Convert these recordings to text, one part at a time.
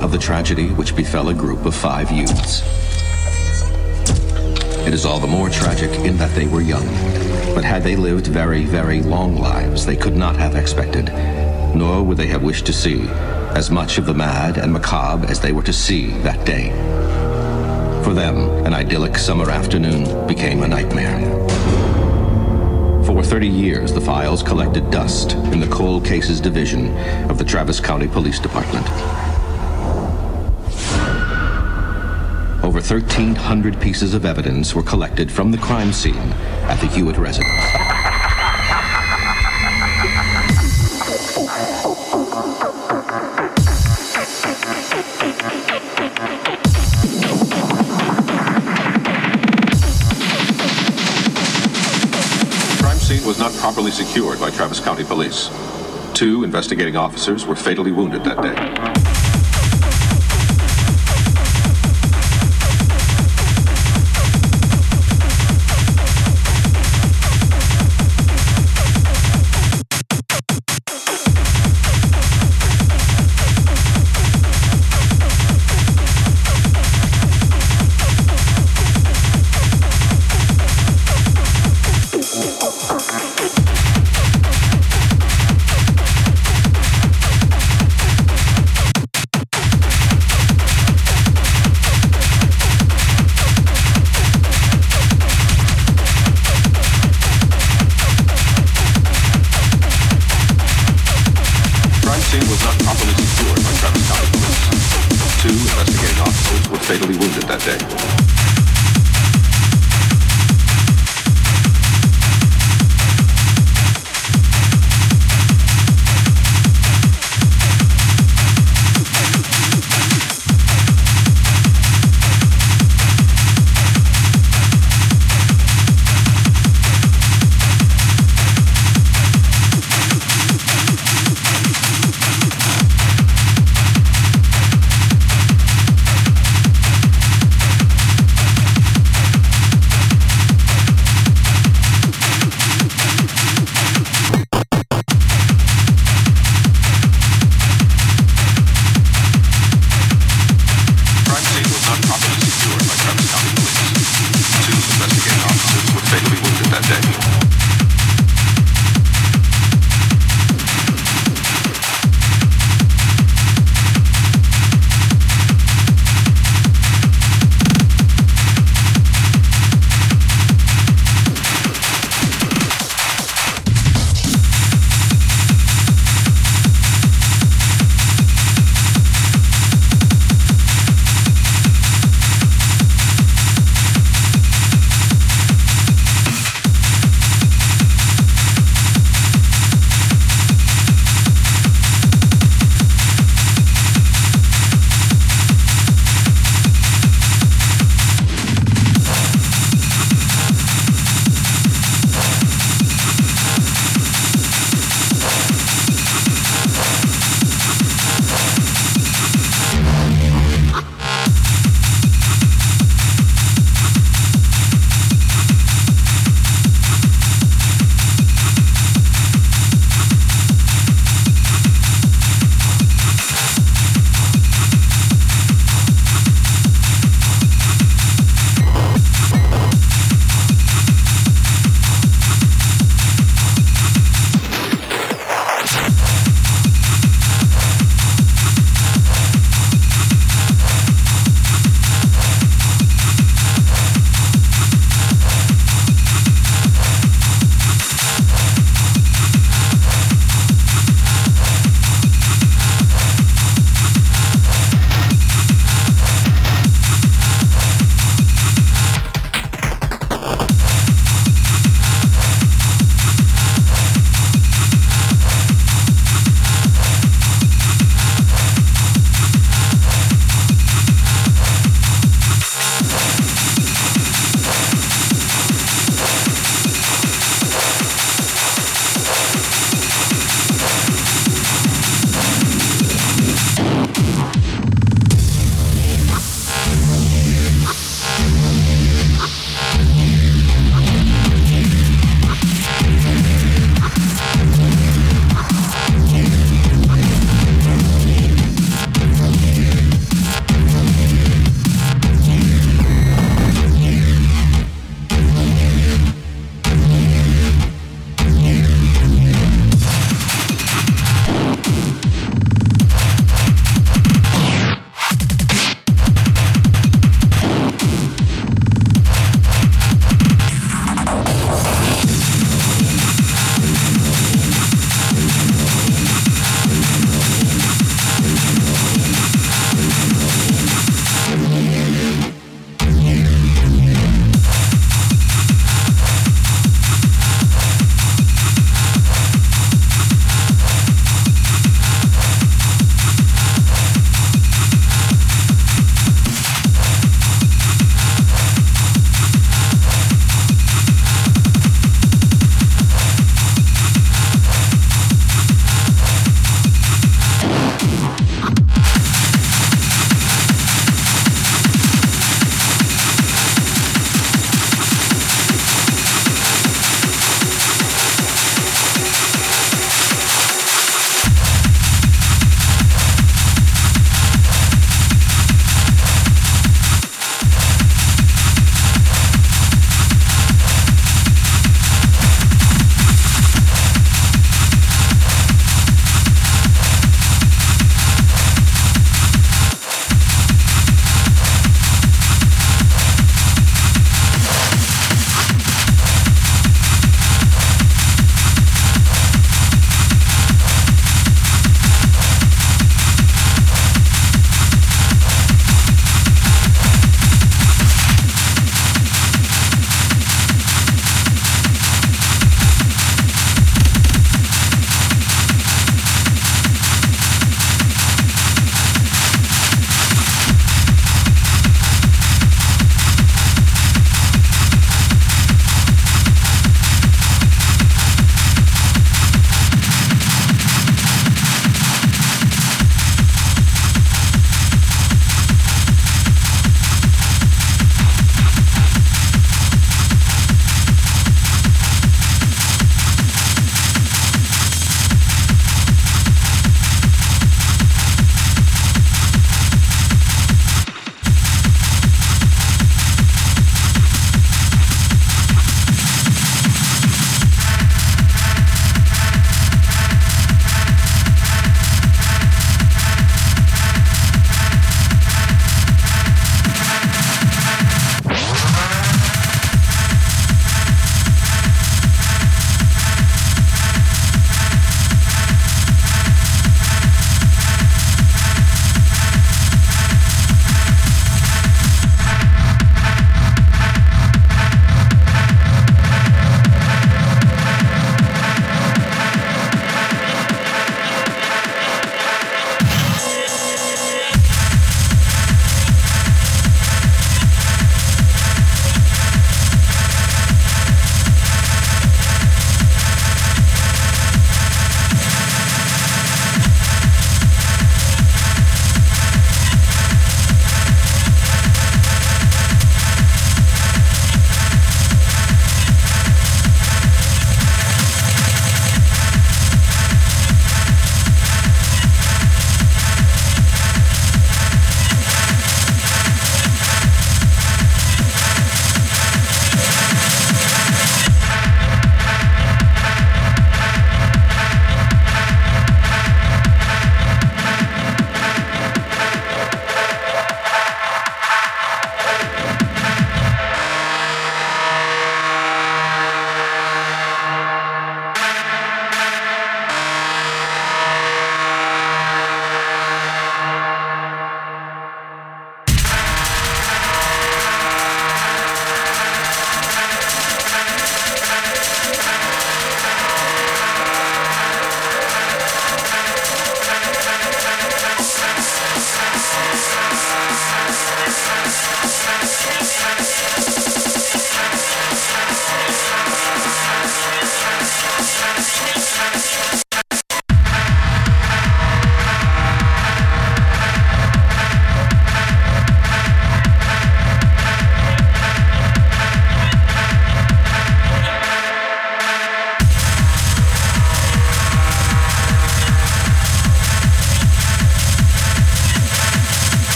of the tragedy which befell a group of five youths. It is all the more tragic in that they were young, but had they lived very, very long lives, they could not have expected, nor would they have wished to see, as much of the mad and macabre as they were to see that day. For them, an idyllic summer afternoon became a nightmare. For 30 years, the files collected dust in the cold Cases Division of the Travis County Police Department. 1,300 pieces of evidence were collected from the crime scene at the Hewitt residence. The crime scene was not properly secured by Travis County Police. Two investigating officers were fatally wounded that day.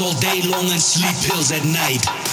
All day long and sleep pills at night.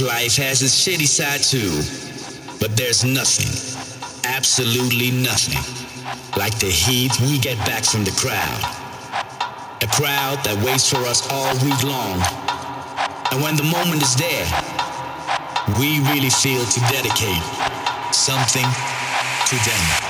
Life has its shitty side too. But there's nothing, absolutely nothing, like the heat we get back from the crowd. A crowd that waits for us all week long. And when the moment is there, we really feel to dedicate something to them.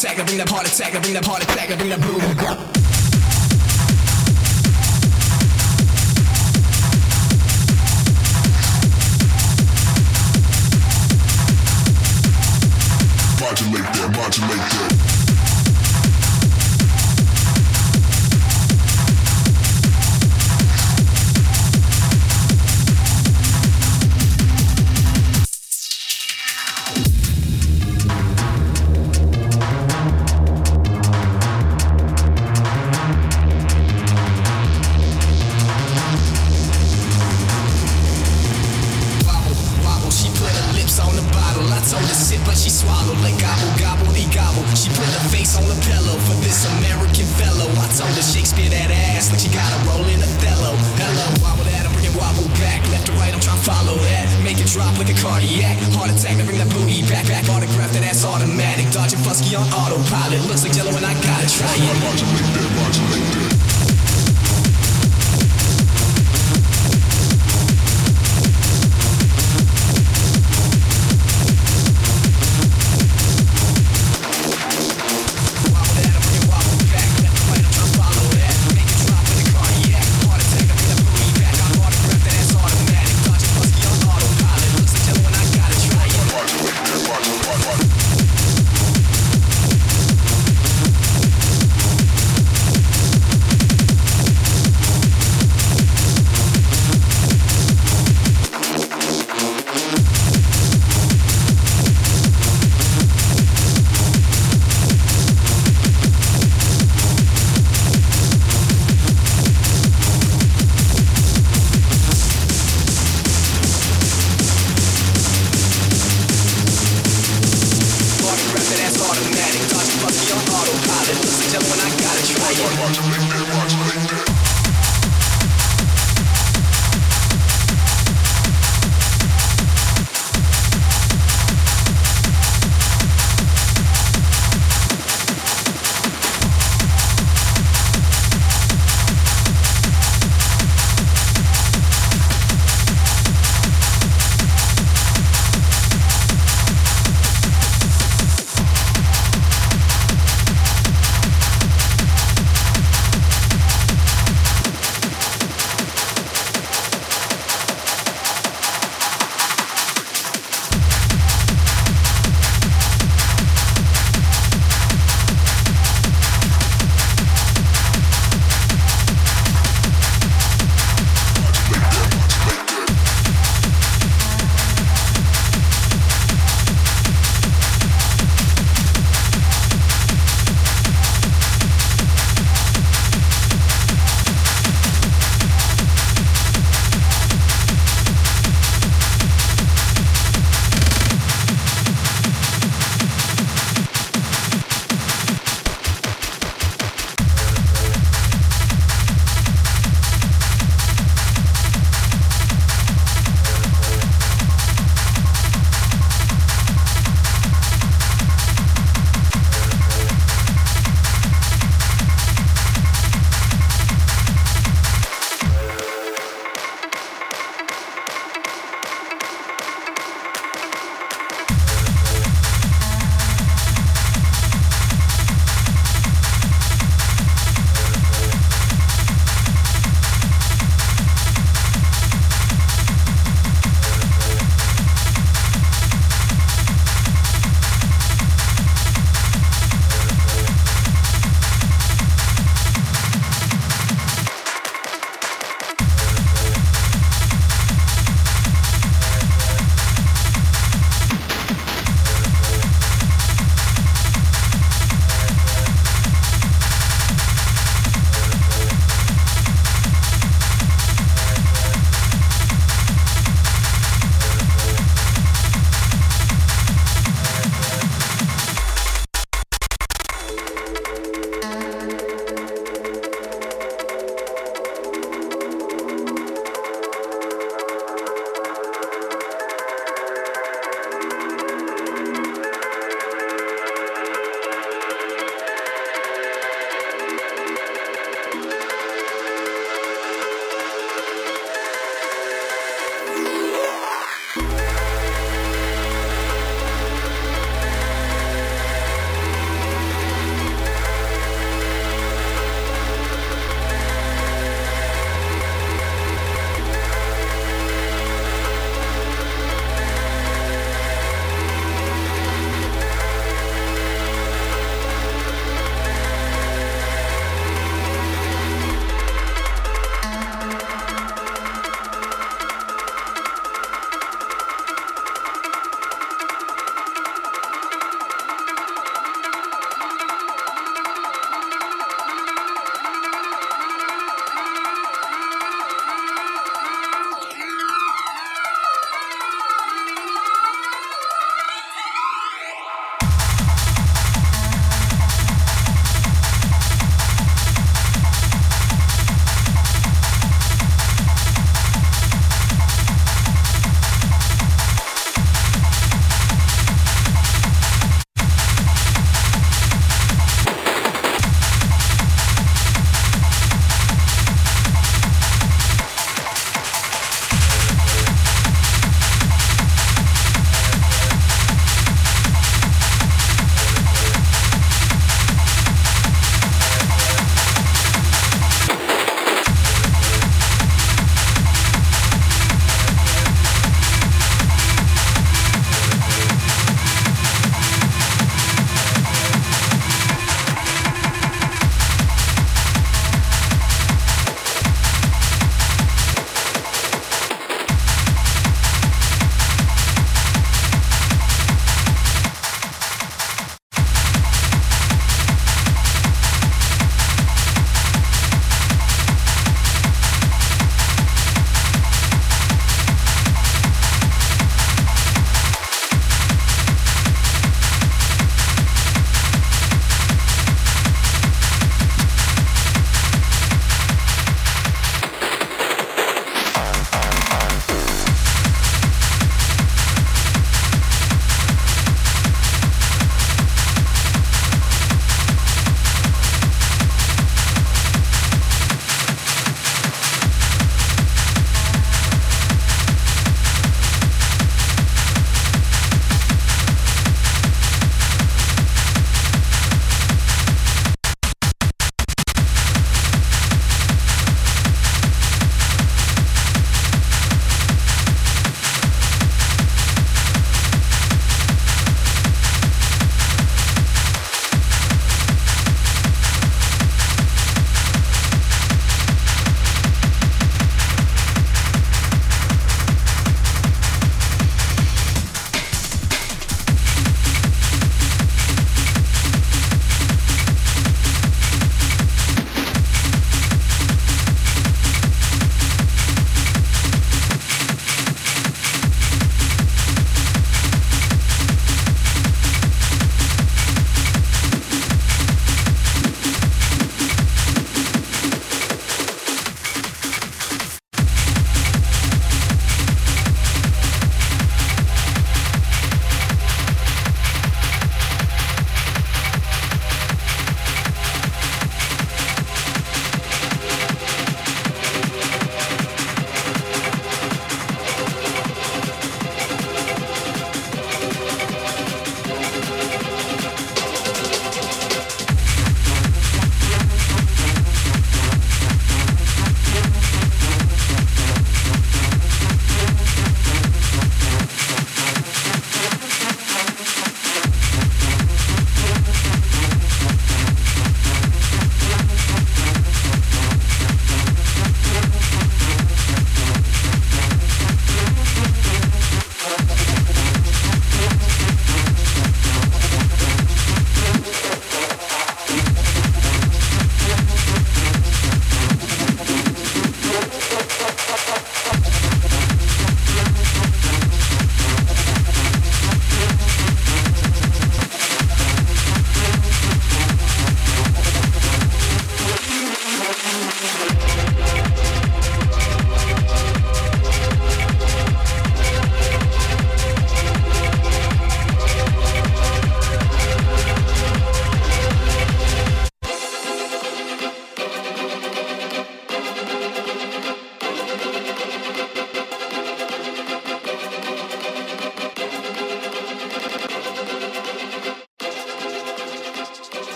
attack, I bring that heart attack, bring that heart attack, bring that boom. modulate that, modulate that.